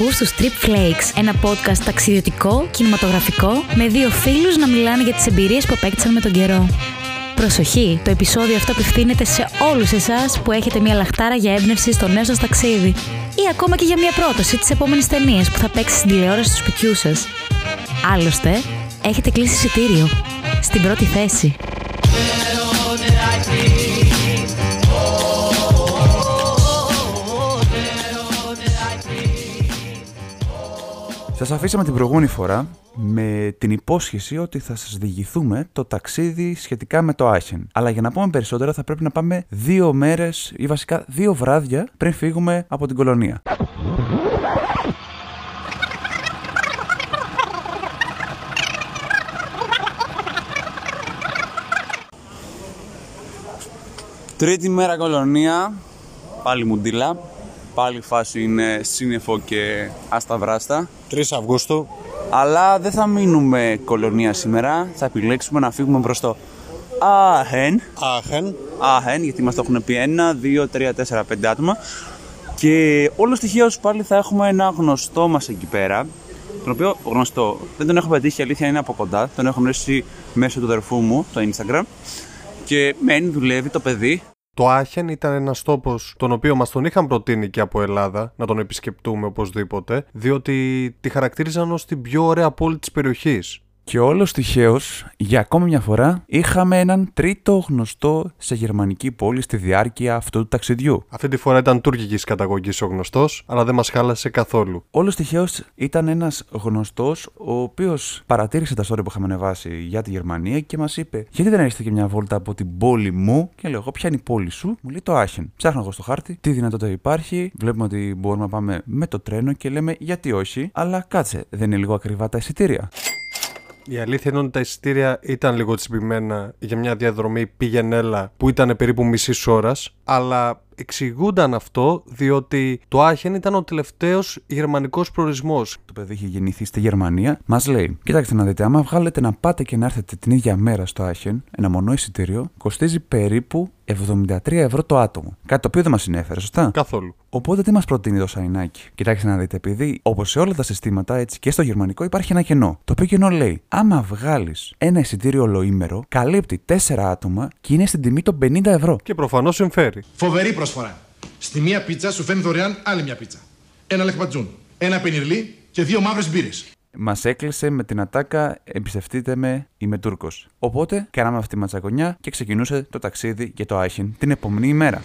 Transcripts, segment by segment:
Ακούς τους Trip Flakes, ένα podcast ταξιδιωτικό, κινηματογραφικό, με δύο φίλους να μιλάνε για τις εμπειρίες που απέκτησαν με τον καιρό. Προσοχή, το επεισόδιο αυτό απευθύνεται σε όλους εσάς που έχετε μια λαχτάρα για έμπνευση στο νέο σας ταξίδι ή ακόμα και για μια πρόταση της επόμενης ταινίας που θα παίξει στην τηλεόραση του σπιτιού σας. Άλλωστε, έχετε κλείσει εισιτήριο. Στην πρώτη θέση. Σας αφήσαμε την προηγούμενη φορά με την υπόσχεση ότι θα σας διηγηθούμε το ταξίδι σχετικά με το Άχεν. Αλλά για να πούμε περισσότερα θα πρέπει να πάμε δύο μέρες ή βασικά δύο βράδια πριν φύγουμε από την κολονία. Τρίτη μέρα κολονία, πάλι μουντίλα, πάλι η φάση είναι σύννεφο και ασταυράστα. 3 Αυγούστου. Αλλά δεν θα μείνουμε κολονία σήμερα. Θα επιλέξουμε να φύγουμε προς το Άχεν. Άχεν. Άχεν, γιατί μας το έχουν πει ένα, δύο, τρία, τέσσερα, πέντε άτομα. Και όλο τυχαίω πάλι θα έχουμε ένα γνωστό μας εκεί πέρα. Τον οποίο γνωστό δεν τον έχω πετύχει, η αλήθεια είναι από κοντά. Τον έχω γνωρίσει μέσω του αδερφού μου, το Instagram. Και μένει, δουλεύει το παιδί. Το Άχεν ήταν ένας τόπος τον οποίο μας τον είχαν προτείνει και από Ελλάδα να τον επισκεπτούμε οπωσδήποτε, διότι τη χαρακτήριζαν ως την πιο ωραία πόλη της περιοχής. Και όλος τυχαίως, για ακόμη μια φορά, είχαμε έναν τρίτο γνωστό σε γερμανική πόλη στη διάρκεια αυτού του ταξιδιού. Αυτή τη φορά ήταν τουρκικής καταγωγής ο γνωστός, αλλά δεν μας χάλασε καθόλου. Όλος τυχαίως ήταν ένας γνωστός, ο οποίος παρατήρησε τα story που είχαμε ανεβάσει για τη Γερμανία και μας είπε: Γιατί δεν έρχεστε και μια βόλτα από την πόλη μου, και λέω: Εγώ, ποια είναι η πόλη σου, μου λέει το Άχεν. Ψάχνω εγώ στο χάρτη, τι δυνατότητα υπάρχει, βλέπουμε ότι μπορούμε να πάμε με το τρένο και λέμε: Γιατί όχι, αλλά κάτσε, δεν είναι λίγο ακριβά τα εισιτήρια. Η αλήθεια είναι ότι τα εισιτήρια ήταν λίγο τσιμπημένα για μια διαδρομή πήγαινε-έλα που ήταν περίπου μισής ώρας, αλλά εξηγούνταν αυτό διότι το Άχεν ήταν ο τελευταίος γερμανικός προορισμός. Το παιδί είχε γεννηθεί στη Γερμανία. Μας λέει: Κοιτάξτε να δείτε, άμα βγάλετε να πάτε και να έρθετε την ίδια μέρα στο Άχεν, ένα μονό εισιτήριο κοστίζει περίπου 73 ευρώ το άτομο. Κάτι το οποίο δεν μας συνέφερε, σωστά; Καθόλου. Οπότε τι μας προτείνει το Σαϊνάκι. Κοιτάξτε να δείτε, επειδή όπως σε όλα τα συστήματα, έτσι και στο γερμανικό υπάρχει ένα κενό. Το οποίο κενό λέει: Άμα βγάλεις ένα εισιτήριο ολοήμερο, καλύπτει 4 άτομα και είναι στην τιμή των 50 ευρώ. Και προφανώς συμφέρει. Φοβερή προσφορά. Στη μία πίτσα σου φέρνει δωρεάν άλλη μια πίτσα. Ένα λεχπατζούν, ένα πενιρλί και δύο μαύρες μπύρες. Μας έκλεισε με την ατάκα Εμπιστευτείτε με, είμαι Τούρκος. Οπότε κάναμε αυτή τη ματσακονιά και ξεκινούσε το ταξίδι για το Άχιν την επόμενη ημέρα.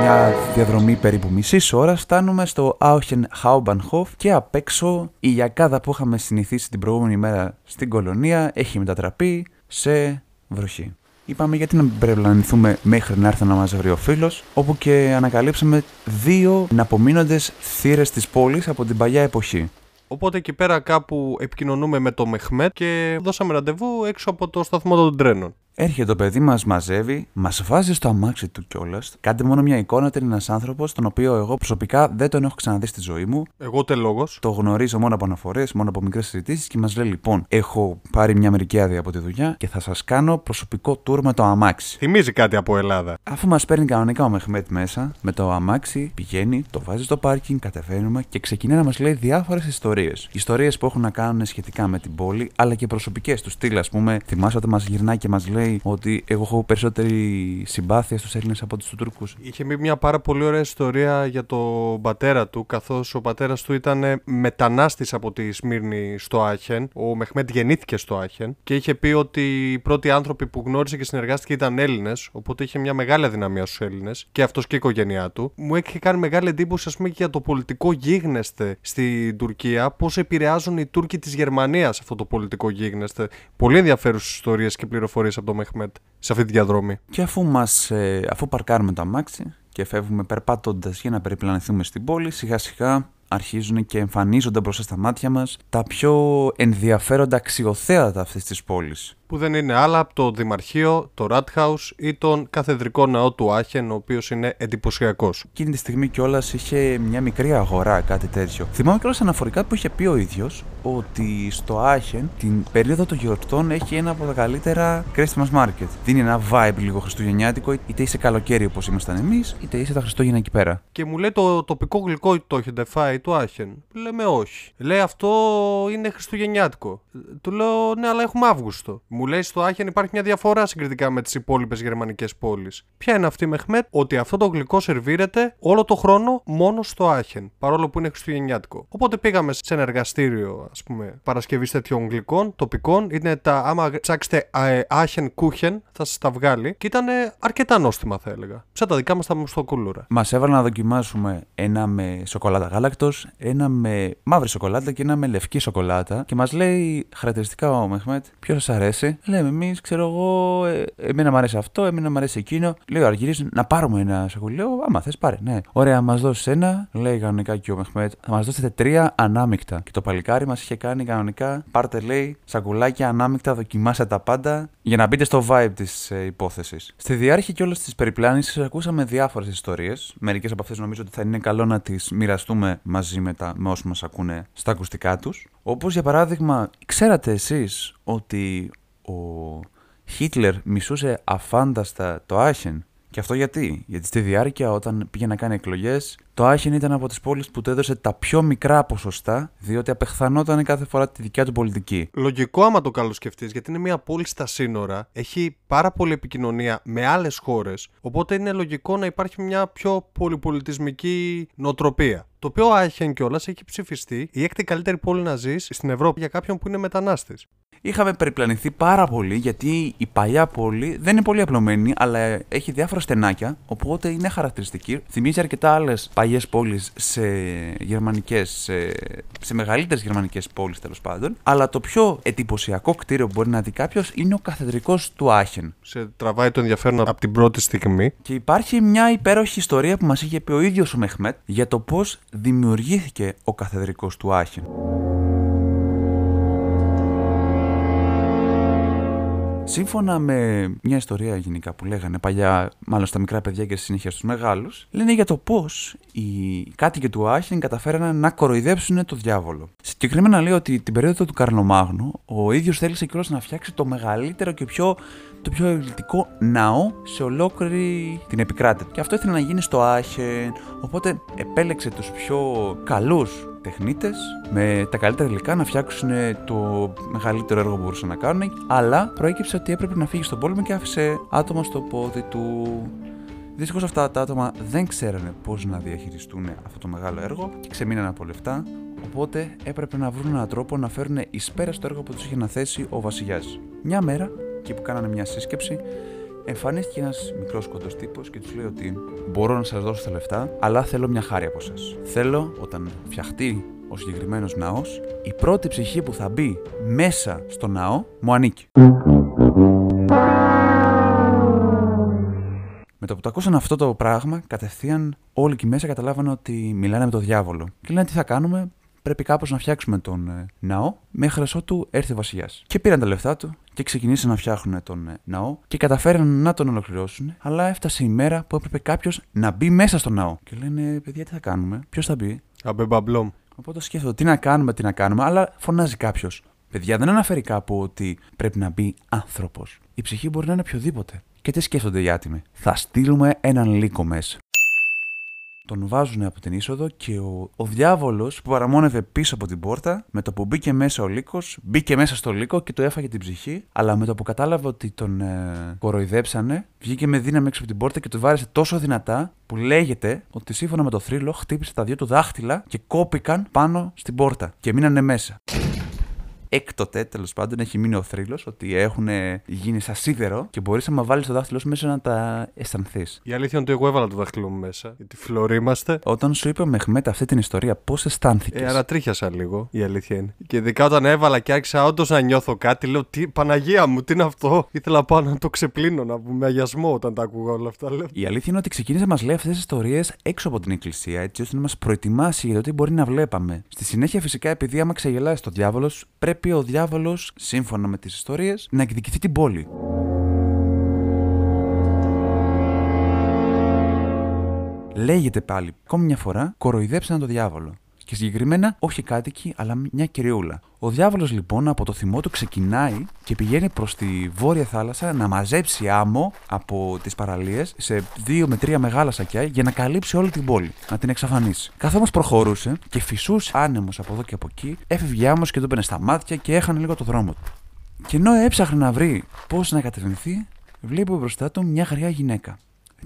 Μια διαδρομή περίπου μισής ώρας φτάνουμε στο Auchen Hauptbahnhof και απ' έξω η γιακάδα που είχαμε συνηθίσει την προηγούμενη μέρα στην κολονία έχει μετατραπεί σε βροχή. Είπαμε γιατί να μην περιπλανηθούμε μέχρι να έρθει να μας βρει ο φίλος, όπου και ανακαλύψαμε δύο απομείνοντες θύρες της πόλης από την παλιά εποχή. Οπότε εκεί πέρα κάπου επικοινωνούμε με το Μεχμέτ και δώσαμε ραντεβού έξω από το σταθμό των τρένων. Έρχεται το παιδί, μας μαζεύει, μας βάζει στο αμάξι του κιόλας. Κάντε μόνο μια εικόνα ότι είναι ένας άνθρωπος, τον οποίο εγώ προσωπικά δεν τον έχω ξαναδεί στη ζωή μου. Εγώ ούτε λόγος. Το γνωρίζω μόνο από αναφορές, μόνο από μικρές συζητήσεις και μας λέει: Λοιπόν, έχω πάρει μια μερική άδεια από τη δουλειά και θα σας κάνω προσωπικό tour με το αμάξι. Θυμίζει κάτι από Ελλάδα. Αφού μας παίρνει κανονικά ο Μεχμέτ μέσα, με το αμάξι πηγαίνει, το βάζει στο πάρκινγκ, κατεβαίνουμε και ξεκινάει να μας λέει διάφορες ιστορίες. Ιστορίες που έχουν να κάνουν σχετικά με την πόλη, αλλά και προσωπικές τους στυλ, ας πούμε. Θυμάσαι όταν μας γυρνάει και μας λέει ότι εγώ έχω περισσότερη συμπάθεια στους Έλληνες από τους Τούρκους. Είχε πει μια πάρα πολύ ωραία ιστορία για τον πατέρα του, καθώς ο πατέρας του ήταν μετανάστης από τη Σμύρνη στο Άχεν. Ο Μεχμέτ γεννήθηκε στο Άχεν και είχε πει ότι οι πρώτοι άνθρωποι που γνώρισε και συνεργάστηκε ήταν Έλληνες, οπότε είχε μια μεγάλη αδυναμία στους Έλληνες και αυτός και η οικογένειά του. Μου έχει κάνει μεγάλη εντύπωση, ας πούμε, και για το πολιτικό γίγνεσθε στην Τουρκία, πώς επηρεάζουν οι Τούρκοι της Γερμανίας αυτό το πολιτικό γίγνεσθε. Πολύ ενδιαφέρουσες ιστορίες και πληροφορίες από το Μεχμέτ σε αυτή τη διαδρομή. Και αφού, μας, ε, αφού παρκάρουμε το αμάξι και φεύγουμε περπατώντας για να περιπλανηθούμε στην πόλη, σιγά σιγά αρχίζουν και εμφανίζονται μπροστά στα μάτια μας τα πιο ενδιαφέροντα αξιοθέατα αυτής της πόλης. Που δεν είναι άλλα από το Δημαρχείο, το Rathaus ή τον καθεδρικό ναό του Άχεν, ο οποίος είναι εντυπωσιακός. Εκείνη τη στιγμή κιόλας είχε μια μικρή αγορά, κάτι τέτοιο. Θυμάμαι κιόλας αναφορικά που είχε πει ο ίδιος ότι στο Άχεν την περίοδο των γιορτών έχει ένα από τα καλύτερα Christmas market. Δίνει ένα vibe λίγο χριστουγεννιάτικο, είτε είσαι καλοκαίρι όπως ήμασταν εμείς, είτε είσαι τα Χριστούγεννα εκεί πέρα. Και μου λέει το τοπικό γλυκό το έχετε φάει του Άχεν; Λέμε όχι. Λέει αυτό είναι χριστουγεννιάτικο. Του λέω ναι, αλλά έχουμε Αύγουστο. Μου λέει στο Άχεν υπάρχει μια διαφορά συγκριτικά με τις υπόλοιπες γερμανικές πόλεις. Ποια είναι αυτή, Μεχμέτ, ότι αυτό το γλυκό σερβίρεται όλο το χρόνο μόνο στο Άχεν. Παρόλο που είναι χριστουγεννιάτικο. Οπότε πήγαμε σε ένα εργαστήριο, ας πούμε, παρασκευής τέτοιων γλυκών τοπικών. Είναι τα, άμα ψάξετε Άχεν Κούχεν, θα σας τα βγάλει. Και ήταν αρκετά νόστιμα, θα έλεγα. Σαν τα δικά μας τα μουστοκούλουρα. Μας έβαλαν να δοκιμάσουμε ένα με σοκολάτα γάλακτος, ένα με μαύρη σοκολάτα και ένα με λευκή σοκολάτα. Και μας λέει χαρακτηριστικά ο Μεχμέτ, ποιος σας αρέσει; Λέμε εμείς, ξέρω εγώ, ε, εμένα μου αρέσει αυτό, εμένα μου αρέσει εκείνο. Λέει ο Αργυρή να πάρουμε ένα σοκολάτα. Λέω, άμα θες, πάρε, ναι. Ωραία, μας δώσει ένα, λέει κανονικά και ο Μεχμέτ, θα μας δώσετε τρία ανάμεικτα. Και το παλικάρι μας είχε κάνει κανονικά, πάρτε λέει σακουλάκια ανάμεικτα, δοκιμάστε τα πάντα για να μπείτε στο vibe της ε, υπόθεσης. Στη διάρκεια και όλες τις περιπλάνηση ακούσαμε διάφορες ιστορίες. Μερικές από αυτές νομίζω ότι θα είναι καλό να τις μοιραστούμε μαζί με, τα, με όσους μας ακούνε στα ακουστικά τους. Όπως για παράδειγμα, ξέρατε εσείς ότι ο Χίτλερ μισούσε αφάνταστα το Άχεν. Και αυτό γιατί; Γιατί στη διάρκεια όταν πήγε να κάνει εκλογές, το Άχεν ήταν από τις πόλεις που του έδωσε τα πιο μικρά ποσοστά, διότι απεχθανόταν κάθε φορά τη δικιά του πολιτική. Λογικό άμα το καλοσκεφτείς, γιατί είναι μια πόλη στα σύνορα, έχει πάρα πολλή επικοινωνία με άλλες χώρες, οπότε είναι λογικό να υπάρχει μια πιο πολυπολιτισμική νοοτροπία. Το οποίο Άχεν κιόλας έχει ψηφιστεί η έκτη καλύτερη πόλη να ζεις στην Ευρώπη για κάποιον που είναι μετανάστης. Είχαμε περιπλανηθεί πάρα πολύ γιατί η παλιά πόλη δεν είναι πολύ απλωμένη, αλλά έχει διάφορα στενάκια, οπότε είναι χαρακτηριστική. Θυμίζει αρκετά άλλες παλιές πόλεις σε γερμανικές, σε, σε μεγαλύτερες γερμανικές πόλεις τέλος πάντων. Αλλά το πιο εντυπωσιακό κτίριο που μπορεί να δει κάποιος είναι ο καθεδρικός του Άχεν. Σε τραβάει το ενδιαφέρον από την πρώτη στιγμή. Και υπάρχει μια υπέροχη ιστορία που μας είχε πει ο ίδιος ο Μεχμέτ για το πώς δημιουργήθηκε ο καθεδρικός του Άχεν. Σύμφωνα με μια ιστορία γενικά που λέγανε παλιά, μάλλον στα μικρά παιδιά και στη συνέχεια στους μεγάλους, λένε για το πώς οι κάτοικοι του Άχιν καταφέρανε να κοροϊδέψουν το διάβολο. Συγκεκριμένα λέει ότι την περίοδο του Καρλομάγνου, ο ίδιος θέλησε κιόλας να φτιάξει το μεγαλύτερο και πιο το πιο ελληνικό ναό σε ολόκληρη την επικράτεια. Και αυτό ήθελε να γίνει στο Άχεν, οπότε επέλεξε τους πιο καλούς τεχνίτες με τα καλύτερα υλικά να φτιάξουν το μεγαλύτερο έργο που μπορούσαν να κάνουν, αλλά προέκυψε ότι έπρεπε να φύγει στον πόλεμο και άφησε άτομα στο πόδι του. Δυστυχώς αυτά τα άτομα δεν ξέρανε πώς να διαχειριστούν αυτό το μεγάλο έργο και ξεμείναν από λεφτά. Οπότε έπρεπε να βρουν έναν τρόπο να φέρουν εις πέρα στο έργο που τους είχε αναθέσει ο βασιλιάς. Μια μέρα, εκεί που κάνανε μια σύσκεψη, εμφανίστηκε ένας μικρός κοντός τύπος και τους λέει ότι μπορώ να σας δώσω τα λεφτά, αλλά θέλω μια χάρη από εσά. Θέλω όταν φτιαχτεί ο συγκεκριμένος ναός, η πρώτη ψυχή που θα μπει μέσα στο ναό μου ανήκει. Με το που το ακούσαν αυτό το πράγμα, κατευθείαν όλοι εκεί μέσα καταλάβανε ότι μιλάνε με τον διάβολο. Και λένε τι θα κάνουμε, πρέπει κάπως να φτιάξουμε τον ε, ναό μέχρι ότου έρθει ο βασιλιάς. Και πήραν τα λεφτά του και ξεκινήσαν να φτιάχνουν τον ε, ναό και καταφέραν να τον ολοκληρώσουν. Αλλά έφτασε η μέρα που έπρεπε κάποιος να μπει μέσα στο ναό. Και λένε, παιδιά, τι θα κάνουμε, ποιος θα μπει; Αμπεμπαμπλόμ. Οπότε σκέφτομαι τι να κάνουμε, τι να κάνουμε, αλλά φωνάζει κάποιος. Παιδιά, δεν αναφέρει κάπου ότι πρέπει να μπει άνθρωπος. Η ψυχή μπορεί να είναι οποιοδήποτε. Και τι σκέφτονται οι άτιμοι. Θα στείλουμε έναν λύκο μέσα τον βάζουν από την είσοδο και ο, ο διάβολος που παραμόνευε πίσω από την πόρτα, με το που μπήκε μέσα ο λύκος, μπήκε μέσα στο λύκο και του έφαγε την ψυχή. Αλλά με το που κατάλαβε ότι τον ε, κοροϊδέψανε, βγήκε με δύναμη έξω από την πόρτα και του βάρεσε τόσο δυνατά που λέγεται ότι σύμφωνα με το θρύλο χτύπησε τα δύο του δάχτυλα και κόπηκαν πάνω στην πόρτα και μείνανε μέσα έκτοτε τέλος πάντων έχει μείνει ο θρύλος ότι έχουν γίνει σαν σίδερο και μπορείς να βάλεις το δάχτυλό σου μέσα να τα αισθανθείς. Η αλήθεια είναι ότι εγώ έβαλα το δάχτυλό μου μέσα, γιατί φλωροί είμαστε. Όταν σου είπε ο Μεχμέτ αυτή την ιστορία, πώς αισθάνθηκες; Ε, ανατρίχιασα λίγο, η αλήθεια είναι. Και ειδικά όταν έβαλα και άρχισα όντως να νιώθω κάτι, λέω τι, Παναγία μου, τι είναι αυτό; Ήθελα πάνω να το ξεπλύνω, να πούμε αγιασμό όταν τα ακούγα όλα αυτά. Λέω. Η αλήθεια είναι ότι ξεκίνησε να μας λέει αυτές τις ιστορίες έξω από την εκκλησία, έτσι ώστε να μας προετοιμάσει για το τι μπορεί να βλέπαμε. Στη συνέχεια, φυσικά, επειδή άμα ξεγελάσεις το διάβολος, πρέπει πρέπει ο διάβολος, σύμφωνα με τις ιστορίες, να εκδικηθεί την πόλη. Λέγεται πάλι ακόμη μια φορά κοροϊδέψαν τον διάβολο. Και συγκεκριμένα όχι κάτοικοι, αλλά μια κυριούλα. Ο διάβολος λοιπόν από το θυμό του ξεκινάει και πηγαίνει προς τη βόρεια θάλασσα να μαζέψει άμμο από τις παραλίες σε δύο με τρία μεγάλα σακιά για να καλύψει όλη την πόλη, να την εξαφανίσει. Καθώ όμως προχωρούσε και φυσούσε άνεμος από εδώ και από εκεί, έφευγε άμμος και του έπαιρνε στα μάτια και έχανε λίγο το δρόμο του. Και ενώ έψαχνε να βρει πώς να κατευθυνθεί, βλέπει μπροστά του μια γριά γυναίκα.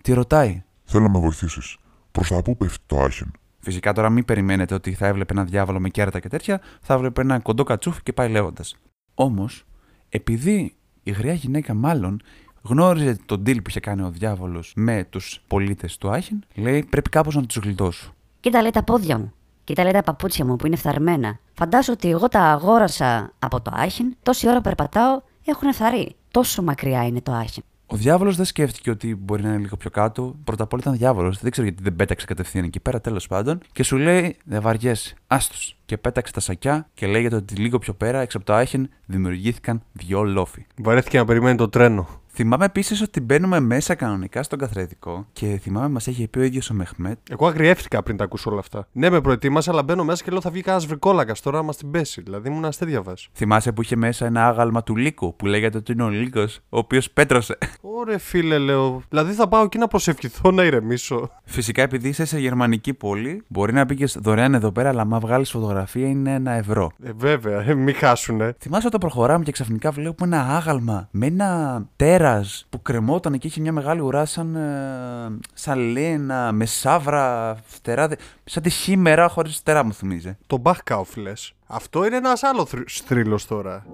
Τη ρωτάει, Θέλω να με βοηθήσεις. Προς τα πού πέφτει το άχεν; Φυσικά τώρα μην περιμένετε ότι θα έβλεπε ένα διάβολο με κέρατα και τέτοια, θα έβλεπε ένα κοντό κατσούφι και πάει λέγοντας. Όμως, επειδή η γριά γυναίκα μάλλον γνώριζε τον deal που είχε κάνει ο διάβολος με τους πολίτες του Άχεν, λέει πρέπει κάπως να τους γλιτώσω. Κοίτα λέει τα πόδια μου. Κοίτα λέει τα παπούτσια μου που είναι φθαρμένα. Φαντάσου ότι εγώ τα αγόρασα από το Άχιν, τόση ώρα περπατάω, έχουν φθαρεί. Τόσο μακριά είναι το Άχιν. Ο διάβολος δεν σκέφτηκε ότι μπορεί να είναι λίγο πιο κάτω. Πρώτα απ' όλα ήταν διάβολος. Δεν ξέρω γιατί δεν πέταξε κατευθείαν εκεί πέρα, τέλος πάντων. Και σου λέει, Δεν βαριέσαι, άστος. Και πέταξε τα σακιά και λέγεται ότι λίγο πιο πέρα, έξω από το Άχεν, δημιουργήθηκαν δυο λόφοι. Βαρέθηκε να περιμένει το τρένο. Θυμάμαι επίσης ότι μπαίνουμε μέσα κανονικά στον καθρετικό και θυμάμαι μας είχε πει ο ίδιος ο Μεχμέτ. Εγώ αγριεύτηκα πριν τα ακούσω όλα αυτά. Ναι, με προετοίμασα, αλλά μπαίνω μέσα και λέω θα βγει κανένας βρικόλακα τώρα να μα την πέσει. Δηλαδή ήμουν σε τέτοια βάση. Θυμάσαι που είχε μέσα ένα άγαλμα του Λύκου που λέγεται ότι είναι ο Λύκος, ο οποίος πέτρωσε. Ωρε φίλε, λέω. Δηλαδή θα πάω εκεί να προσευχηθώ να ηρεμήσω. Φυσικά επειδή είσαι σε γερμανική πόλη, μπορεί να πήγες δωρεάν εδώ πέρα, αλλά άμα βγάλεις φωτογραφία είναι ένα ευρώ. Ε, βέβαια, ε, μην χάσουνε. Θυμάσαι όταν προχωράμε και ξαφνικά βλέπουμε ένα άγαλμα με ένα τέρα που κρεμόταν και είχε μια μεγάλη ουρά σαν, ε, σαν λένα, με σαύρα, φτερά. δε- Σαν τη χήμερα χωρίς φτερά μου θυμίζει. Το Μπαχκάουφ λε. Αυτό είναι ένας άλλος θρύλος τώρα.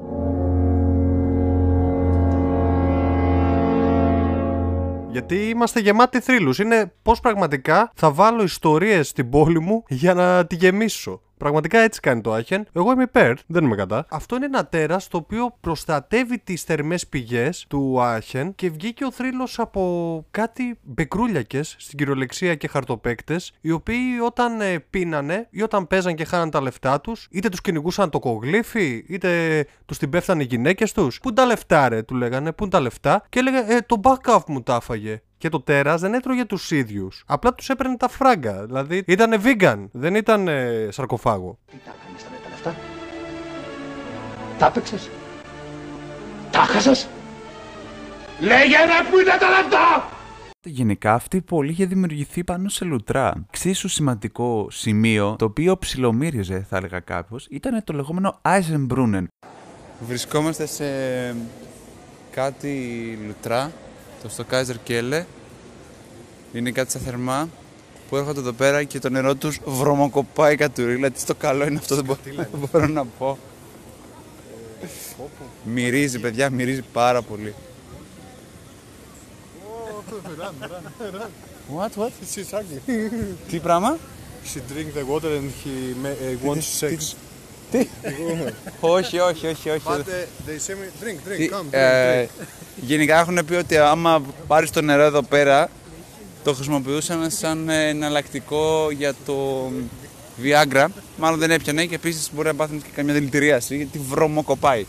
Γιατί είμαστε γεμάτοι θρύλους. Είναι πώς πραγματικά θα βάλω ιστορίες στην πόλη μου για να τη γεμίσω. Πραγματικά έτσι κάνει το Άχεν. Εγώ είμαι υπέρ, δεν είμαι κατά. Αυτό είναι ένα τέρας το οποίο προστατεύει τις θερμές πηγές του Άχεν και βγήκε ο θρύλος από κάτι μπεκρούλιακες στην κυριολεξία και χαρτοπέκτε, οι οποίοι όταν ε, πίνανε ή όταν παίζαν και χάναν τα λεφτά τους, είτε τους κυνηγούσαν το κογλίφι, είτε τους την πέφτανε οι γυναίκες τους. Πού είναι τα λεφτά, ρε, του λέγανε, πού είναι τα λεφτά. Και έλεγε, Ε, το backup μου τα άφαγε. Και το τέρας δεν έτρωγε τους ίδιους. Απλά τους έπαιρνε τα φράγκα. Δηλαδή ήταν vegan, δεν ήταν ε, σαρκοφάγο. Τι τα κάνεις τα λεφτά. Τα έπαιξες; Τα χάσες. Λέγε ρε που είναι τα λεφτά. Γενικά αυτή η πόλη είχε δημιουργηθεί πάνω σε λουτρά. Εξίσου σημαντικό σημείο, το οποίο ψιλομύριζε, θα έλεγα κάποιο, ήταν το λεγόμενο Eisenbrunnen. Βρισκόμαστε σε κάτι λουτρά, το στο Kaiser Kelle. Είναι κάτι στα θερμά που έρχονται εδώ πέρα και το νερό τους βρωμοκοπάει κατουρίλα. Τι στο καλό είναι αυτό, δεν μπορώ, δεν μπορώ να πω. Μυρίζει, παιδιά, μυρίζει πάρα πολύ. What, what? She's ugly. Τι πράγμα; she drink the water and he ma- uh, wants sex. Τι; όχι, όχι, όχι, όχι. But uh, they say me, drink, drink, Τι, come, drink, ε, drink. γενικά έχουν πει ότι άμα πάρεις το νερό εδώ πέρα, το χρησιμοποιούσαν σαν ε, εναλλακτικό για το Viagra. Μάλλον δεν έπιανε και επίσης μπορεί να πάθουν και καμιά δηλητηρίαση γιατί βρώμο κοπάει.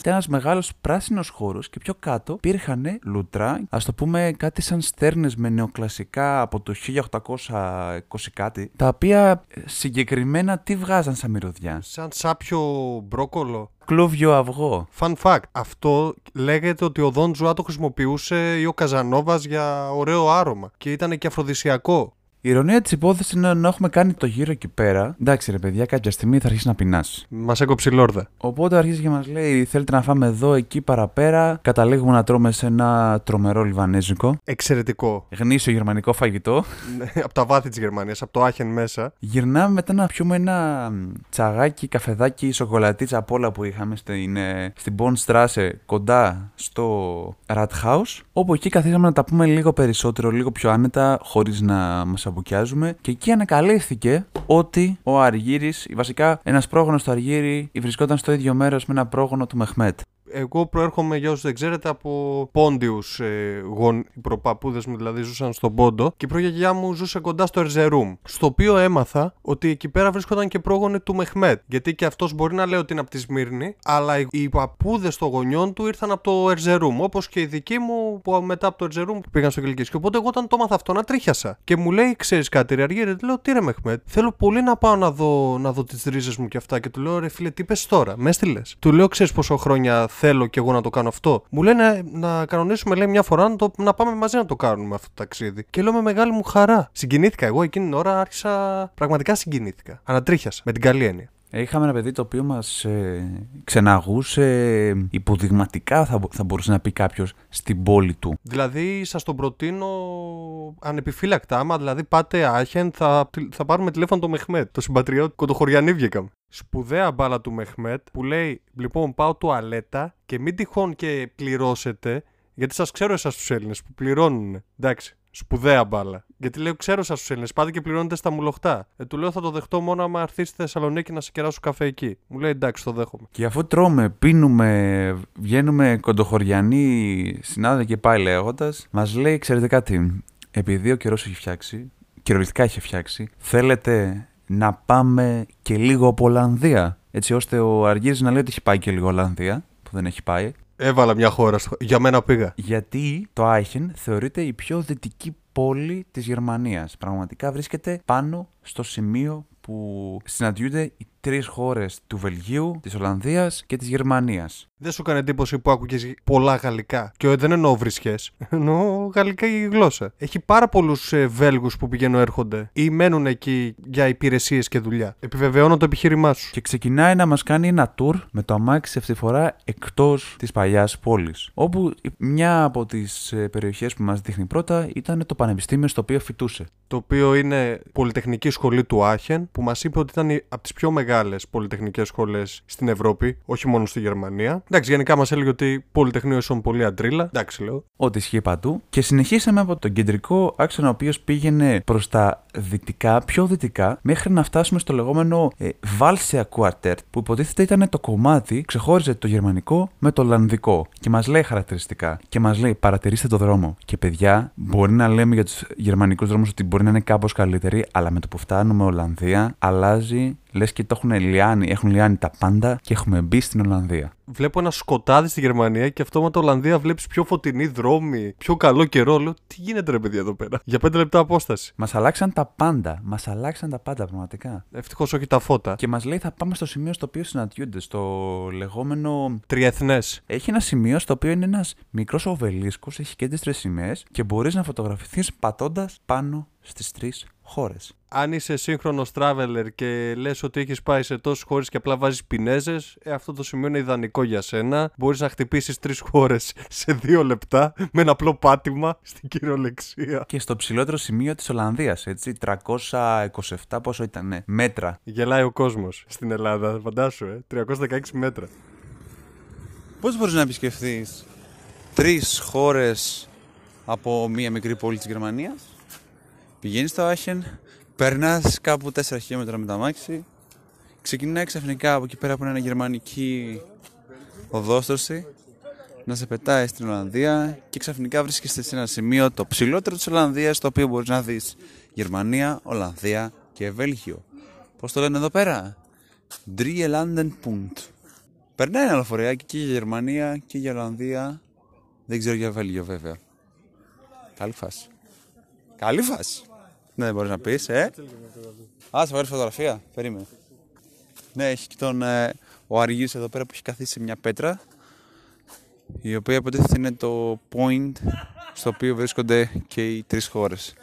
Ήταν ένας μεγάλος πράσινος χώρος και πιο κάτω υπήρχαν λουτρά, ας το πούμε κάτι σαν στέρνες με νεοκλασικά από το 1820 κάτι, τα οποία ε, συγκεκριμένα τι βγάζαν σαν μυρωδιά; Σαν σάπιο μπρόκολο. Κλούβιο αυγό. Fun fact. Αυτό λέγεται ότι ο Δον Τζουά το χρησιμοποιούσε ή ο Καζανόβας για ωραίο άρωμα. Και ήταν και αφροδισιακό. Η ηρωνία της υπόθεσης είναι να έχουμε κάνει το γύρο εκεί πέρα. Εντάξει, ρε παιδιά, κάποια στιγμή θα αρχίσει να πεινάσει. Μας έκοψε η λόρδα. Οπότε αρχίζει και μας λέει: Θέλετε να φάμε εδώ, εκεί, παραπέρα. Καταλήγουμε να τρώμε σε ένα τρομερό λιβανέζικο. Εξαιρετικό. Γνήσιο γερμανικό φαγητό. από τα βάθη της Γερμανίας, από το Άχεν μέσα. Γυρνάμε μετά να πιούμε ένα μ, τσαγάκι, καφεδάκι, σοκολατίτσα απ' όλα που είχαμε στην, ε, στην Bon Strasse κοντά στο Rathaus. Όπου εκεί καθίσαμε να τα πούμε λίγο περισσότερο, λίγο πιο άνετα, χωρίς να μας αμπουκιάζουμε. Και εκεί ανακαλύφθηκε ότι ο Αργύρης, βασικά ένας πρόγονος του Αργύρη, βρισκόταν στο ίδιο μέρος με ένα πρόγονο του Μεχμέτ. Εγώ προέρχομαι, για όσους δεν ξέρετε, από πόντιους ε, γον... Οι προπαπούδες μου δηλαδή ζούσαν στον Πόντο και η προγιαγιά μου ζούσε κοντά στο Ερζερούμ. Στο οποίο έμαθα ότι εκεί πέρα βρίσκονταν και πρόγονοι του Μεχμέτ. Γιατί και αυτός μπορεί να λέει ότι είναι από τη Σμύρνη, αλλά οι, οι παππούδες των γονιών του ήρθαν από το Ερζερούμ. Όπως και οι δικοί μου που μετά από το Ερζερούμ πήγαν στο Κιλκίσιο. Οπότε εγώ όταν το έμαθα αυτό να τρίχιασα. Και μου λέει, ξέρεις κάτι, ρε Αργύρε, λέω τι ρε Μεχμέτ. Θέλω πολύ να πάω να δω, να δω τις ρίζες μου και αυτά. Και του λέω, ρε φίλε, τι πες τώρα, μες έστειλε. Του λέω, ξέρεις πόσο χρόνια θέλω κι εγώ να το κάνω αυτό. Μου λένε να κανονίσουμε, λέει, μια φορά να, το, να πάμε μαζί να το κάνουμε αυτό το ταξίδι. Και λέω με μεγάλη μου χαρά. Συγκινήθηκα εγώ εκείνη την ώρα, άρχισα. Πραγματικά συγκινήθηκα. Ανατρίχιασα με την καλή έννοια. Είχαμε ένα παιδί το οποίο μας ε, ξεναγούσε υποδειγματικά θα, θα μπορούσε να πει κάποιος στην πόλη του. Δηλαδή, σας τον προτείνω ανεπιφύλακτα. Άμα δηλαδή πάτε άχεν, θα, θα πάρουμε τηλέφωνο το Μεχμέτ, το συμπατριώτη. Κοντοχωριανή βγήκαμε. Σπουδαία μπάλα του Μεχμέτ που λέει: Λοιπόν, πάω τουαλέτα και μην τυχόν και πληρώσετε. Γιατί σας ξέρω εσάς τους Έλληνες που πληρώνουν. Εντάξει, Σπουδαία μπάλα. Γιατί λέω, ξέρω σας τους Έλληνες, πάτε και πληρώνετε στα μουλοχτά. Ε, του λέω, θα το δεχτώ μόνο άμα έρθει στη Θεσσαλονίκη να σε κεράσω καφέ εκεί. Μου λέει, εντάξει, το δέχομαι. Και αφού τρώμε, πίνουμε, βγαίνουμε κοντοχωριανοί συνάδελφοι και πάει λέγοντας, μας λέει, ξέρετε κάτι, επειδή ο καιρός έχει φτιάξει, κυριολεκτικά έχει φτιάξει, θέλετε να πάμε και λίγο από Ολλανδία. Έτσι ώστε ο Αργύρης να λέει ότι έχει πάει και λίγο Ολλανδία, που δεν έχει πάει. Έβαλα μια χώρα. Στο... Για μένα πήγα. Γιατί το Άιχεν θεωρείται η πιο δυτική πόλη της Γερμανίας. Πραγματικά βρίσκεται πάνω στο σημείο που συναντιούνται οι τρεις χώρες του Βελγίου, της Ολλανδίας και της Γερμανίας. Δεν σου έκανε εντύπωση που άκουγες πολλά γαλλικά; Και δεν εννοώ βρισχέ. Εννοώ γαλλικά η γλώσσα. Έχει πάρα πολλούς ε, Βέλγους που πηγαίνουν έρχονται ή μένουν εκεί για υπηρεσίες και δουλειά. Επιβεβαιώνω το επιχείρημά σου. Και ξεκινάει να μας κάνει ένα tour με το αμάξι αυτή τη φορά εκτός της παλιάς πόλης. Όπου μια από τις περιοχές που μας δείχνει πρώτα ήταν το πανεπιστήμιο στο οποίο φοιτούσε. Το οποίο είναι Πολυτεχνική Σχολή του Άχεν, που μας είπε ότι ήταν από τις πιο μεγάλε πολυτεχνικές σχολές στην Ευρώπη, όχι μόνο στη Γερμανία. Εντάξει, γενικά μας έλεγε ότι Πολυτεχνείο ήσουν πολύ αντρίλα. Εντάξει, λέω. Ό,τι ισχύει παντού. Και συνεχίσαμε από τον κεντρικό άξονα, ο οποίος πήγαινε προς τα δυτικά, πιο δυτικά, μέχρι να φτάσουμε στο λεγόμενο ε, Valsia Quartet, που υποτίθεται ήταν το κομμάτι, ξεχώριζε το γερμανικό με το ολλανδικό. Και μας λέει χαρακτηριστικά. Και μας λέει, παρατηρήστε το δρόμο. Και παιδιά, μπορεί να λέμε για τους γερμανικούς δρόμους ότι μπορεί να είναι κάπως καλύτεροι, αλλά με το που φτάνουμε Ολλανδία, αλλάζει λες και το έχουν λιάνει, έχουν λιάνει τα πάντα και έχουμε μπει στην Ολλανδία. Βλέπω ένα σκοτάδι στη Γερμανία και αυτόματα Ολλανδία βλέπεις πιο φωτεινή δρόμη, πιο καλό καιρό. Λέω, τι γίνεται ρε παιδιά εδώ πέρα; Για πέντε λεπτά απόσταση. Μας αλλάξαν τα πάντα. Μας αλλάξαν τα πάντα πραγματικά. Ευτυχώς όχι τα φώτα. Και μας λέει θα πάμε στο σημείο στο οποίο συναντιούνται, στο λεγόμενο. Τριεθνές. Έχει ένα σημείο στο οποίο είναι ένας μικρός οβελίσκος, έχει και τι τρει σημαίες και μπορείς να φωτογραφηθείς πατώντας πάνω στις τρεις χώρες. Αν είσαι σύγχρονος traveler και λες ότι έχεις πάει σε τόσες χώρες και απλά βάζεις πινέζες, ε, αυτό το σημείο είναι ιδανικό για σένα. Μπορείς να χτυπήσεις τρεις χώρες σε δύο λεπτά με ένα απλό πάτημα στην κυριολεξία. Και στο ψηλότερο σημείο της Ολλανδίας, έτσι, 327 πόσο ήταν, μέτρα. Γελάει ο κόσμος στην Ελλάδα, φαντάσου, ε, 316 μέτρα. Πώς μπορείς να επισκεφθείς τρεις χώρες από μία μικρή πόλη της Γερμανίας, πηγαίνεις στο Άχεν, περνάς κάπου 4 χιλιόμετρα με τα μάξι, ξεκινάει ξαφνικά από εκεί πέρα που είναι ένα γερμανική οδόστρωση, να σε πετάει στην Ολλανδία και ξαφνικά βρίσκεσαι σε ένα σημείο το ψηλότερο της Ολλανδίας, το οποίο μπορείς να δεις Γερμανία, Ολλανδία και Βέλγιο. Πώς το λένε εδώ πέρα, Drieland Punkt. Περνάει ένα λεωφορείακι και για Γερμανία και για Ολλανδία. Δεν ξέρω για Βέλγιο βέβαια. Καλή φάση. Καλή φάση. Ναι, δεν μπορείς να πεις, ε. Α, σε βγάλει φωτογραφία. Περίμενε. Ναι, έχει και τον ε, ο Αργύρης εδώ πέρα που έχει καθίσει σε μια πέτρα. Η οποία υποτίθεται είναι το point στο οποίο βρίσκονται και οι τρεις χώρες.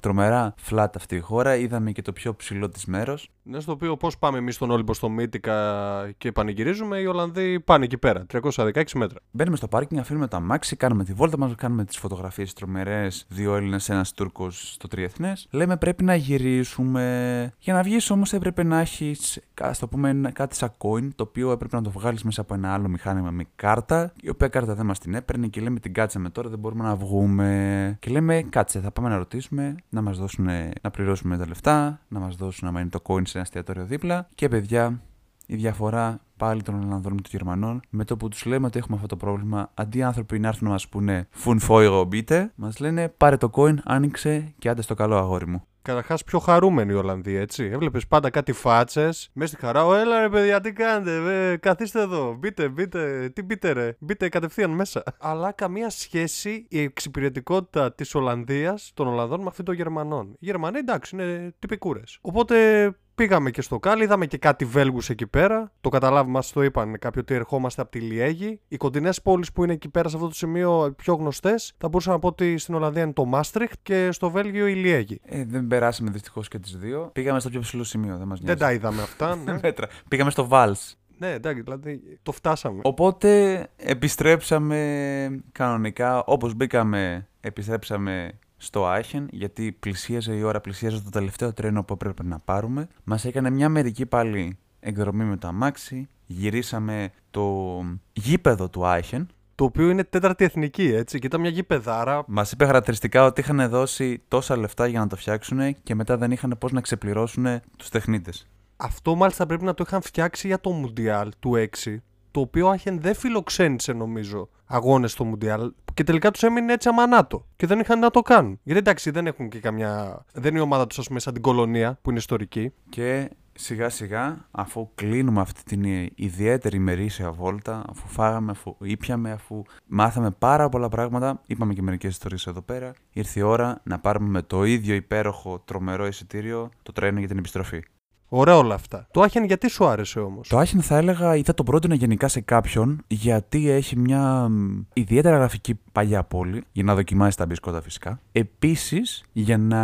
Τρομερά flat αυτή η χώρα, είδαμε και το πιο ψηλό της μέρος. Ναι, στο οποίο πώς πάμε εμείς στον Όλυμπο στο Μύτικα και πανηγυρίζουμε, οι Ολλανδοί πάνε εκεί πέρα, 316 μέτρα. Μπαίνουμε στο πάρκινγκ, αφήνουμε τα μάξι, κάνουμε τη βόλτα μας, κάνουμε τις φωτογραφίες τρομερές. Δύο Έλληνες, ένας Τούρκος στο τριεθνές. Λέμε πρέπει να γυρίσουμε. Για να βγεις όμως έπρεπε να έχεις, α το πούμε, κάτι σαν coin, το οποίο έπρεπε να το βγάλεις μέσα από ένα άλλο μηχάνημα με κάρτα, η οποία κάρτα δεν μας την έπαιρνε και λέμε την κάτσαμε τώρα, δεν μπορούμε να βγούμε. Και λέμε κάτσε, θα πάμε να ρωτήσουμε, να μας δώσουν, να πληρώσουμε τα λεφτά, να μας δώσουν να είναι το coin σε ένα εστιατόριο δίπλα. Και παιδιά, η διαφορά πάλι των Ολλανδών με των Γερμανών. Με το που τους λέμε ότι έχουμε αυτό το πρόβλημα, αντί οι άνθρωποι να έρθουν να μας πούνε Φουν φόιγο μπείτε, μας λένε πάρε το coin, άνοιξε και άντε στο καλό αγόρι μου. Καταρχάς πιο χαρούμενοι οι Ολλανδοί, έτσι. Έβλεπες πάντα κάτι φάτσες. Μέσα στη χαρά, Ω, έλα ρε παιδιά, τι κάνετε, ε, καθίστε εδώ. Μπείτε, μπείτε, τι μπείτε ρε. Μπείτε κατευθείαν μέσα. Αλλά καμία σχέση η εξυπηρετικότητα της Ολλανδίας, των Ολλανδών, με αυτή των Γερμανών. Οι Γερμανοί εντάξει, είναι τυπικούρες. Οπότε Πήγαμε και στο Κάλι, είδαμε και κάτι Βέλγους εκεί πέρα. Το καταλάβουμε, μα το είπαν κάποιοι ότι ερχόμαστε από τη Λιέγη. Οι κοντινές πόλεις που είναι εκεί πέρα σε αυτό το σημείο, οι πιο γνωστές, θα μπορούσα να πω ότι στην Ολλανδία είναι το Μάστριχτ και στο Βέλγιο η Λιέγη. Ε, δεν περάσαμε δυστυχώς και τις δύο. Πήγαμε στο πιο ψηλό σημείο, δεν μας νοιάζει. Δεν τα είδαμε αυτά. Ναι, Μέτρα. Πήγαμε στο Βάλς. ναι εντάξει, δηλαδή το φτάσαμε. Οπότε επιστρέψαμε κανονικά όπως μπήκαμε επιστρέψαμε στο Άχεν γιατί πλησίαζε η ώρα, πλησίαζε το τελευταίο τρένο που έπρεπε να πάρουμε. Μας έκανε μια μερική πάλι εκδρομή με το αμάξι, γυρίσαμε το γήπεδο του Άχεν. Το οποίο είναι τέταρτη εθνική, έτσι. Και ήταν μια γηπεδάρα. Μας είπε χαρακτηριστικά ότι είχαν δώσει τόσα λεφτά για να το φτιάξουν και μετά δεν είχαν πώς να ξεπληρώσουν τους τεχνίτες. Αυτό μάλιστα πρέπει να το είχαν φτιάξει για το Μουντιάλ του 6. Το οποίο Άχεν δεν φιλοξένησε νομίζω αγώνες στο Μουντιάλ. Και τελικά τους έμεινε έτσι αμανάτο. Και δεν είχαν να το κάνουν. Γιατί εντάξει, δεν έχουν και καμιά. Δεν είναι η ομάδα τους, ας πούμε, σαν την κολονία που είναι ιστορική. Και σιγά σιγά, αφού κλείνουμε αυτή την ιδιαίτερη μερίσια βόλτα, αφού φάγαμε, αφού ήπιαμε, αφού μάθαμε πάρα πολλά πράγματα, είπαμε και μερικές ιστορίες εδώ πέρα, ήρθε η ώρα να πάρουμε με το ίδιο υπέροχο τρομερό εισιτήριο το τρένο για την επιστροφή. Ωραία όλα αυτά. Το Άχεν γιατί σου άρεσε όμως; Το Άχεν θα έλεγα ή θα το πρότεινα γενικά σε κάποιον γιατί έχει μια μ, ιδιαίτερα γραφική παλιά πόλη για να δοκιμάσει τα μπισκότα φυσικά. Επίσης για να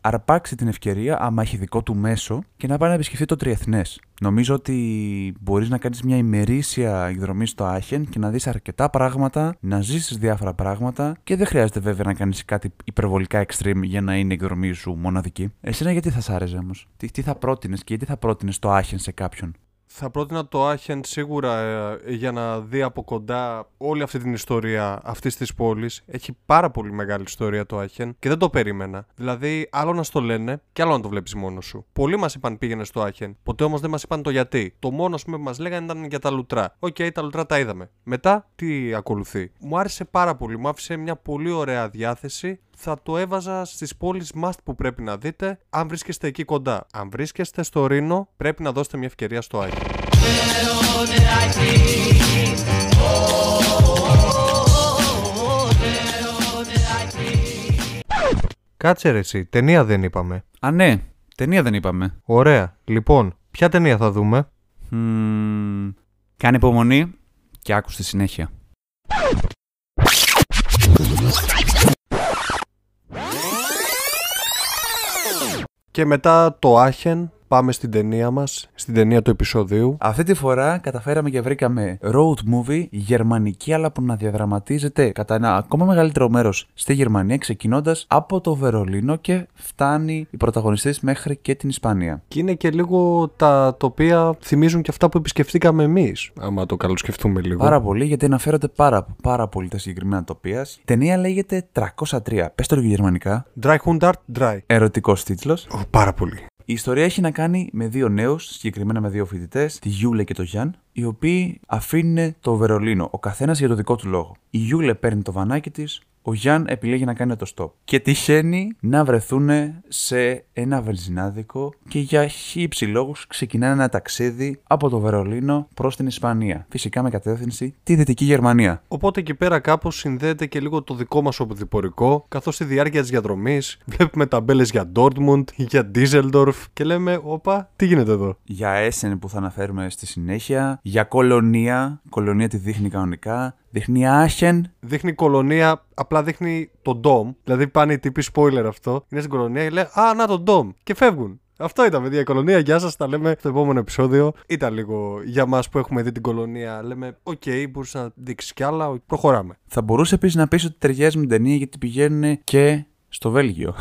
αρπάξει την ευκαιρία άμα έχει δικό του μέσο και να πάει να επισκεφθεί το τριεθνές. Νομίζω ότι μπορείς να κάνεις μια ημερήσια εκδρομή στο Άαχεν και να δεις αρκετά πράγματα, να ζήσεις διάφορα πράγματα και δεν χρειάζεται βέβαια να κάνεις κάτι υπερβολικά extreme για να είναι η εκδρομή σου μοναδική. Εσένα γιατί θα σ' άρεσε όμως, τι, τι θα πρότεινες και γιατί θα πρότεινες το Άαχεν σε κάποιον; Θα πρότεινα το Άαχεν σίγουρα ε, για να δει από κοντά όλη αυτή την ιστορία αυτής της πόλης. Έχει πάρα πολύ μεγάλη ιστορία το Άαχεν και δεν το περίμενα. Δηλαδή, άλλο να στο λένε και άλλο να το βλέπεις μόνος σου. Πολλοί μας είπαν πήγαινε στο Άαχεν, ποτέ όμως δεν μας είπαν το γιατί. Το μόνο ας πούμε, που μας λέγανε ήταν για τα λουτρά. Οκ, τα λουτρά τα είδαμε. Μετά, τι ακολουθεί. Μου άρεσε πάρα πολύ, μου άφησε μια πολύ ωραία διάθεση θα το έβαζα στις πόλεις must που πρέπει να δείτε αν βρίσκεστε εκεί κοντά. Αν βρίσκεστε στο Ρήνο, πρέπει να δώσετε μια ευκαιρία στο Άχεν. Κάτσε ρε εσύ, ταινία δεν είπαμε. Α, ναι, ταινία δεν είπαμε. Ωραία. Λοιπόν, ποια ταινία θα δούμε; Μμμ, κάνε υπομονή και άκου στη συνέχεια. Και μετά το Άχεν, πάμε στην ταινία μας, στην ταινία του επεισοδίου. Αυτή τη φορά καταφέραμε και βρήκαμε road movie γερμανική, αλλά που να διαδραματίζεται κατά ένα ακόμα μεγαλύτερο μέρος στη Γερμανία, ξεκινώντας από το Βερολίνο και φτάνει οι πρωταγωνιστές μέχρι και την Ισπανία. Και είναι και λίγο τα τοπία θυμίζουν και αυτά που επισκεφτήκαμε εμείς, άμα το καλοσκεφτούμε λίγο. Πάρα πολύ, γιατί αναφέρονται πάρα, πάρα πολύ τα συγκεκριμένα τοπία. Η ταινία λέγεται 303. Πες το λίγο γερμανικά. Dry Hundart, dry. Ερωτικός τίτλος. Ω, πάρα πολύ. Η ιστορία έχει να κάνει με δύο νέους, συγκεκριμένα με δύο φοιτητές, τη Γιούλε και το Γιάν, οι οποίοι αφήνουν το Βερολίνο, ο καθένας για το δικό του λόγο. Η Γιούλε παίρνει το βανάκι της, ο Γιάν επιλέγει να κάνει το stop. Και τυχαίνει να βρεθούν σε ένα βενζινάδικο και για χύψη λόγους ξεκινάνε ένα ταξίδι από το Βερολίνο προς την Ισπανία. Φυσικά με κατεύθυνση τη Δυτική Γερμανία. Οπότε εκεί πέρα κάπως συνδέεται και λίγο το δικό μας οπδιπορικό, καθώς στη διάρκεια της διαδρομής βλέπουμε ταμπέλες για Dortmund, για Düsseldorf και λέμε, όπα, τι γίνεται εδώ; Για Έσεν που θα αναφέρουμε στη συνέχεια, για Κολωνία, Κολωνία τη δείχνει κανονικά, δείχνει Άαχεν, Δείχνει Κολωνία, απλά δείχνει τον Dom, δηλαδή πάνε οι τύποι spoiler αυτό, είναι στην Κολωνία και λέει, α, να τον Dom και φεύγουν. Αυτό ήταν, παιδιά, η Κολωνία. Γεια σας, τα λέμε στο επόμενο επεισόδιο. Ήταν λίγο για μας που έχουμε δει την Κολωνία. Λέμε, οκ, μπορούσε να δείξει κι άλλα. Προχωράμε. Θα μπορούσε επίσης να πεις ότι ταιριάζει με την ταινία γιατί πηγαίνουν και στο Βέλγιο.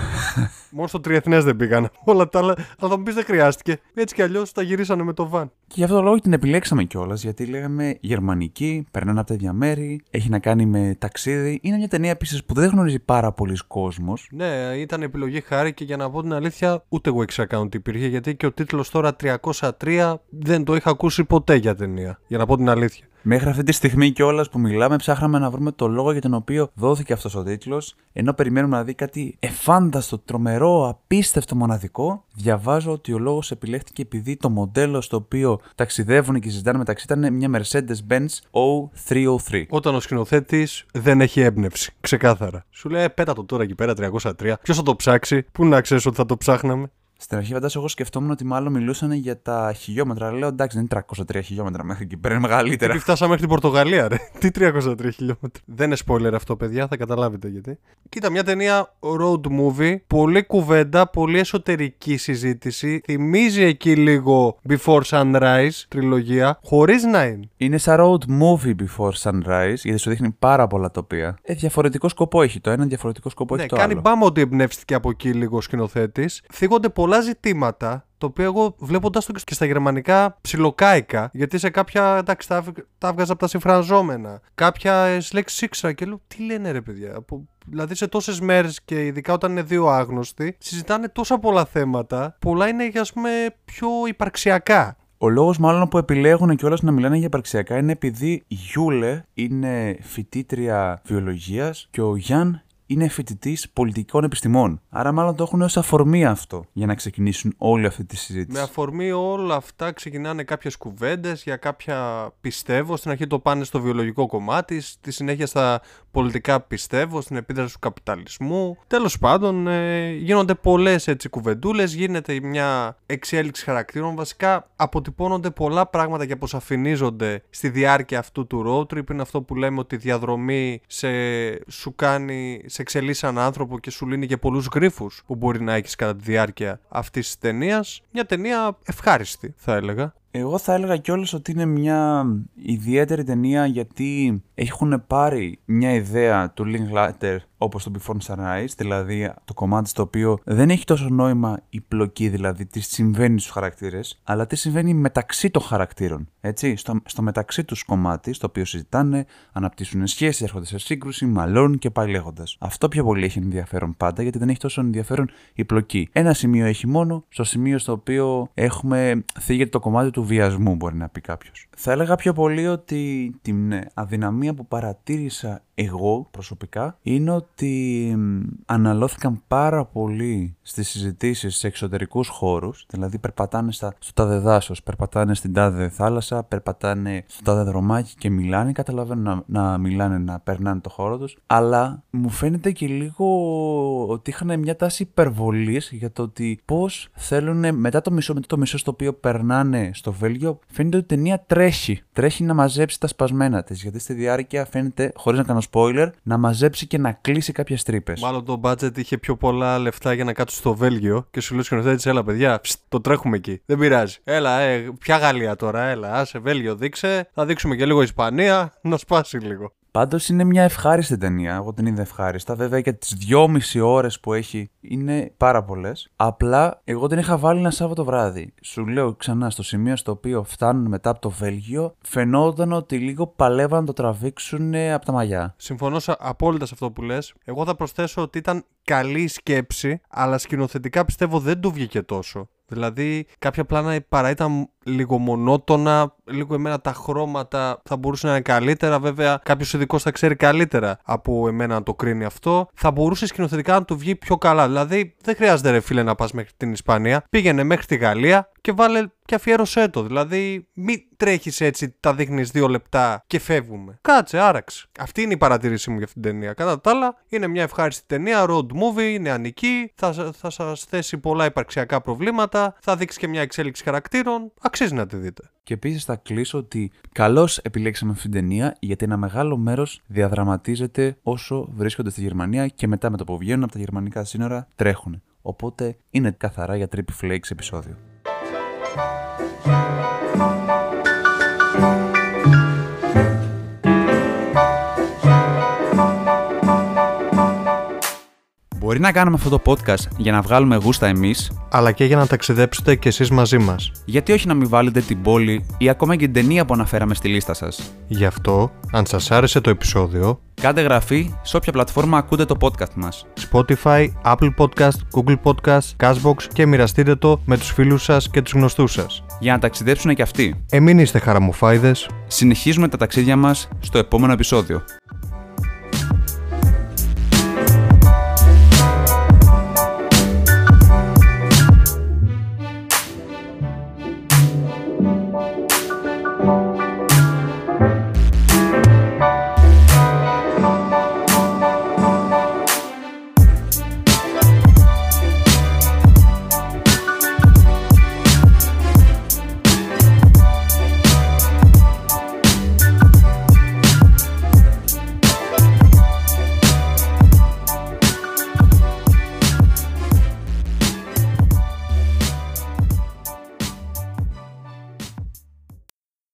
Μόνο στο τριεθνές δεν πήγαν. Όλα τα άλλα. Αλλά θα μου πεις δεν χρειάστηκε. Έτσι κι αλλιώς τα γυρίσανε με το βαν. Και γι' αυτό το λόγο την επιλέξαμε κιόλας, γιατί λέγαμε γερμανική, περνάνε από τα ίδια μέρη, έχει να κάνει με ταξίδι. Είναι μια ταινία επίσης που δεν γνωρίζει πάρα πολλοί κόσμος. Ναι, ήταν επιλογή χάρη και για να πω την αλήθεια, ούτε εγώ ήξερα καν ότι υπήρχε. Γιατί και ο τίτλος τώρα 303 δεν το είχα ακούσει ποτέ για ταινία. Για να πω την αλήθεια. Μέχρι αυτή τη στιγμή κιόλας που μιλάμε, ψάχναμε να βρούμε το λόγο για τον οποίο δόθηκε αυτός ο τίτλος. Ενώ περιμένουμε να δει κάτι εφάνταστο, τρομερό, απίστευτο, μοναδικό, διαβάζω ότι ο λόγος επιλέχθηκε επειδή το μοντέλο στο οποίο ταξιδεύουν και συζητάνε μεταξύ ήταν μια Mercedes-Benz O303. Όταν ο σκηνοθέτης δεν έχει έμπνευση. Ξεκάθαρα. Σου λέει, «Ε, πέτα το τώρα εκεί πέρα 303. Ποιος θα το ψάξει, πού να ξέρεις ότι θα το ψάχναμε; Στην αρχή, φαντάζομαι, εγώ σκεφτόμουν ότι μάλλον μιλούσαν για τα χιλιόμετρα. Λέω εντάξει, δεν είναι 303 χιλιόμετρα μέχρι εκεί πέρα, είναι μεγαλύτερα. Τι φτάσαμε μέχρι την Πορτογαλία, ρε. Τι 303 χιλιόμετρα. Δεν είναι spoiler αυτό, παιδιά, θα καταλάβετε γιατί. Κοίτα, μια ταινία road movie, πολύ κουβέντα, πολύ εσωτερική συζήτηση. Θυμίζει εκεί λίγο Before Sunrise τριλογία, χωρίς να είναι. Είναι σαν road movie before sunrise, γιατί σου δείχνει πάρα πολλά τοπία. Ε, διαφορετικό σκοπό έχει το ένα, διαφορετικό σκοπό Ναι, έχει το κάνει άλλο. μπάμα ότι εμπνεύστηκε από εκεί λίγο ο σκηνοθέτης. Θίγονται πολλά ζητήματα. Το οποίο εγώ βλέποντα το και στα γερμανικά ψιλοκάηκα. Γιατί σε κάποια. εντάξει, τα, έβγ- τα έβγαζα από τα συμφραζόμενα. Κάποια λέξεις ήξερα και λέω τι λένε ρε παιδιά. Από, δηλαδή σε τόσες μέρες και ειδικά όταν είναι δύο άγνωστοι, συζητάνε τόσα πολλά θέματα. Πολλά είναι ας πούμε πιο υπαρξιακά. Ο λόγος μάλλον που επιλέγουν κιόλας να μιλάνε για υπαρξιακά είναι επειδή η Γιούλε είναι φοιτήτρια βιολογίας και ο Γιάν είναι φοιτητής πολιτικών επιστημών. Άρα, μάλλον το έχουν ως αφορμή αυτό για να ξεκινήσουν όλη αυτή τη συζήτηση. Με αφορμή όλα αυτά ξεκινάνε κάποιες κουβέντες για κάποια πιστεύω. Στην αρχή το πάνε στο βιολογικό κομμάτι, στη συνέχεια στα πολιτικά πιστεύω, στην επίδραση του καπιταλισμού. Τέλος πάντων ε, γίνονται πολλές έτσι κουβεντούλες, γίνεται μια εξέλιξη χαρακτήρων. Βασικά αποτυπώνονται πολλά πράγματα και αποσαφηνίζονται στη διάρκεια αυτού του road trip. Είναι αυτό που λέμε ότι η διαδρομή σε, σου κάνει, σε εξελίσσει σαν άνθρωπο και σου λύνει και πολλούς γρίφους που μπορεί να έχεις κατά τη διάρκεια αυτής της ταινίας. Μια ταινία ευχάριστη θα έλεγα. Εγώ θα έλεγα κιόλας ότι είναι μια ιδιαίτερη ταινία γιατί έχουν πάρει μια ιδέα του Linklater όπως το Before Sunrise, δηλαδή το κομμάτι στο οποίο δεν έχει τόσο νόημα η πλοκή, δηλαδή τι συμβαίνει στους χαρακτήρες, αλλά τι συμβαίνει μεταξύ των χαρακτήρων. Έτσι, στο, στο μεταξύ τους κομμάτι, στο οποίο συζητάνε, αναπτύσσουν σχέσεις, έρχονται σε σύγκρουση, μαλώνουν και πάει λέγοντα. Αυτό πιο πολύ έχει ενδιαφέρον πάντα, γιατί δεν έχει τόσο ενδιαφέρον η πλοκή. Ένα σημείο έχει μόνο, στο σημείο στο οποίο έχουμε θίγεται το κομμάτι του βιασμού, μπορεί να πει κάποιος. Θα έλεγα πιο πολύ ότι την αδυναμία που παρατήρησα εγώ προσωπικά είναι ότι μ, αναλώθηκαν πάρα πολύ στις συζητήσεις σε εξωτερικούς χώρους, δηλαδή περπατάνε στα, στο τάδε δάσος, περπατάνε στην τάδε θάλασσα, περπατάνε στο τάδε δρομάκι και μιλάνε, καταλαβαίνω να, να μιλάνε, να περνάνε το χώρο τους, αλλά μου φαίνεται και λίγο ότι είχαν μια τάση υπερβολής για το ότι πώς θέλουν μετά το μισό, μετά το μισό στο οποίο περνάνε στο Βέλγιο, φαίνεται ότι η ταινία τρέχει. Τρέχει να μαζέψει τα σπασμένα της, γιατί στη διάρκεια φαίνεται, χωρίς να κάνω spoiler, να μαζέψει και να κλείσει κάποιες τρύπες. Μάλλον το budget είχε πιο πολλά λεφτά για να κάτσουν στο Βέλγιο και σου λέει ο σκηνοθέτης, έλα παιδιά, ψ, το τρέχουμε εκεί. Δεν πειράζει. Έλα, ε, ποια Γαλλία τώρα, έλα, άσε Βέλγιο δείξε. Θα δείξουμε και λίγο Ισπανία, να σπάσει λίγο. Πάντως είναι μια ευχάριστη ταινία. Εγώ την είδα ευχάριστα. Βέβαια για τις δυόμιση ώρες που έχει είναι πάρα πολλές. Απλά εγώ την είχα βάλει ένα Σάββατο βράδυ. Σου λέω ξανά στο σημείο στο οποίο φτάνουν μετά από το Βέλγιο, φαινόταν ότι λίγο παλεύαν να το τραβήξουν από τα μαλλιά. Συμφωνώ σε- απόλυτα σε αυτό που λες. Εγώ θα προσθέσω ότι ήταν καλή η σκέψη, αλλά σκηνοθετικά πιστεύω δεν του βγήκε τόσο. Δηλαδή, κάποια πλάνα παρά ήταν λίγο μονότονα, λίγο εμένα τα χρώματα θα μπορούσε να είναι καλύτερα. Βέβαια, κάποιος ειδικός θα ξέρει καλύτερα από εμένα να το κρίνει αυτό. Θα μπορούσε σκηνοθετικά να του βγει πιο καλά. Δηλαδή, δεν χρειάζεται ρε φίλε να πας μέχρι την Ισπανία. Πήγαινε μέχρι τη Γαλλία και βάλε και αφιέρωσέ το. Δηλαδή, μην τρέχεις έτσι, τα δείχνεις δύο λεπτά και φεύγουμε. Κάτσε, άραξε. Αυτή είναι η παρατήρησή μου για αυτήν την ταινία. Κατά τα άλλα, είναι μια ευχάριστη ταινία, road movie, είναι ανική, θα, θα σας θέσει πολλά υπαρξιακά προβλήματα, θα δείξει και μια εξέλιξη χαρακτήρων. Αξίζει να τη δείτε. Και επίσης θα κλείσω ότι καλώς επιλέξαμε αυτή την ταινία γιατί ένα μεγάλο μέρος διαδραματίζεται όσο βρίσκονται στη Γερμανία και μετά με το που βγαίνουν από τα γερμανικά σύνορα τρέχουν. Οπότε είναι καθαρά για Trippy Flakes επεισόδιο. Μπορεί να κάνουμε αυτό το podcast για να βγάλουμε γούστα εμείς, Αλλά και για να ταξιδέψετε κι εσείς μαζί μας. γιατί όχι να μην βάλετε την πόλη ή ακόμα και την ταινία που αναφέραμε στη λίστα σας. Γι' αυτό, αν σας άρεσε το επεισόδιο, Κάντε γραφή σε όποια πλατφόρμα ακούτε το podcast μας. Spotify, Apple Podcast, Google Podcast, Cashbox και μοιραστείτε το με τους φίλους σας και τους γνωστούς σας. Για να ταξιδέψουν και αυτοί. Εμείς είστε χαραμοφάιδες Συνεχίζουμε τα ταξίδια μας στο επόμενο επεισόδιο.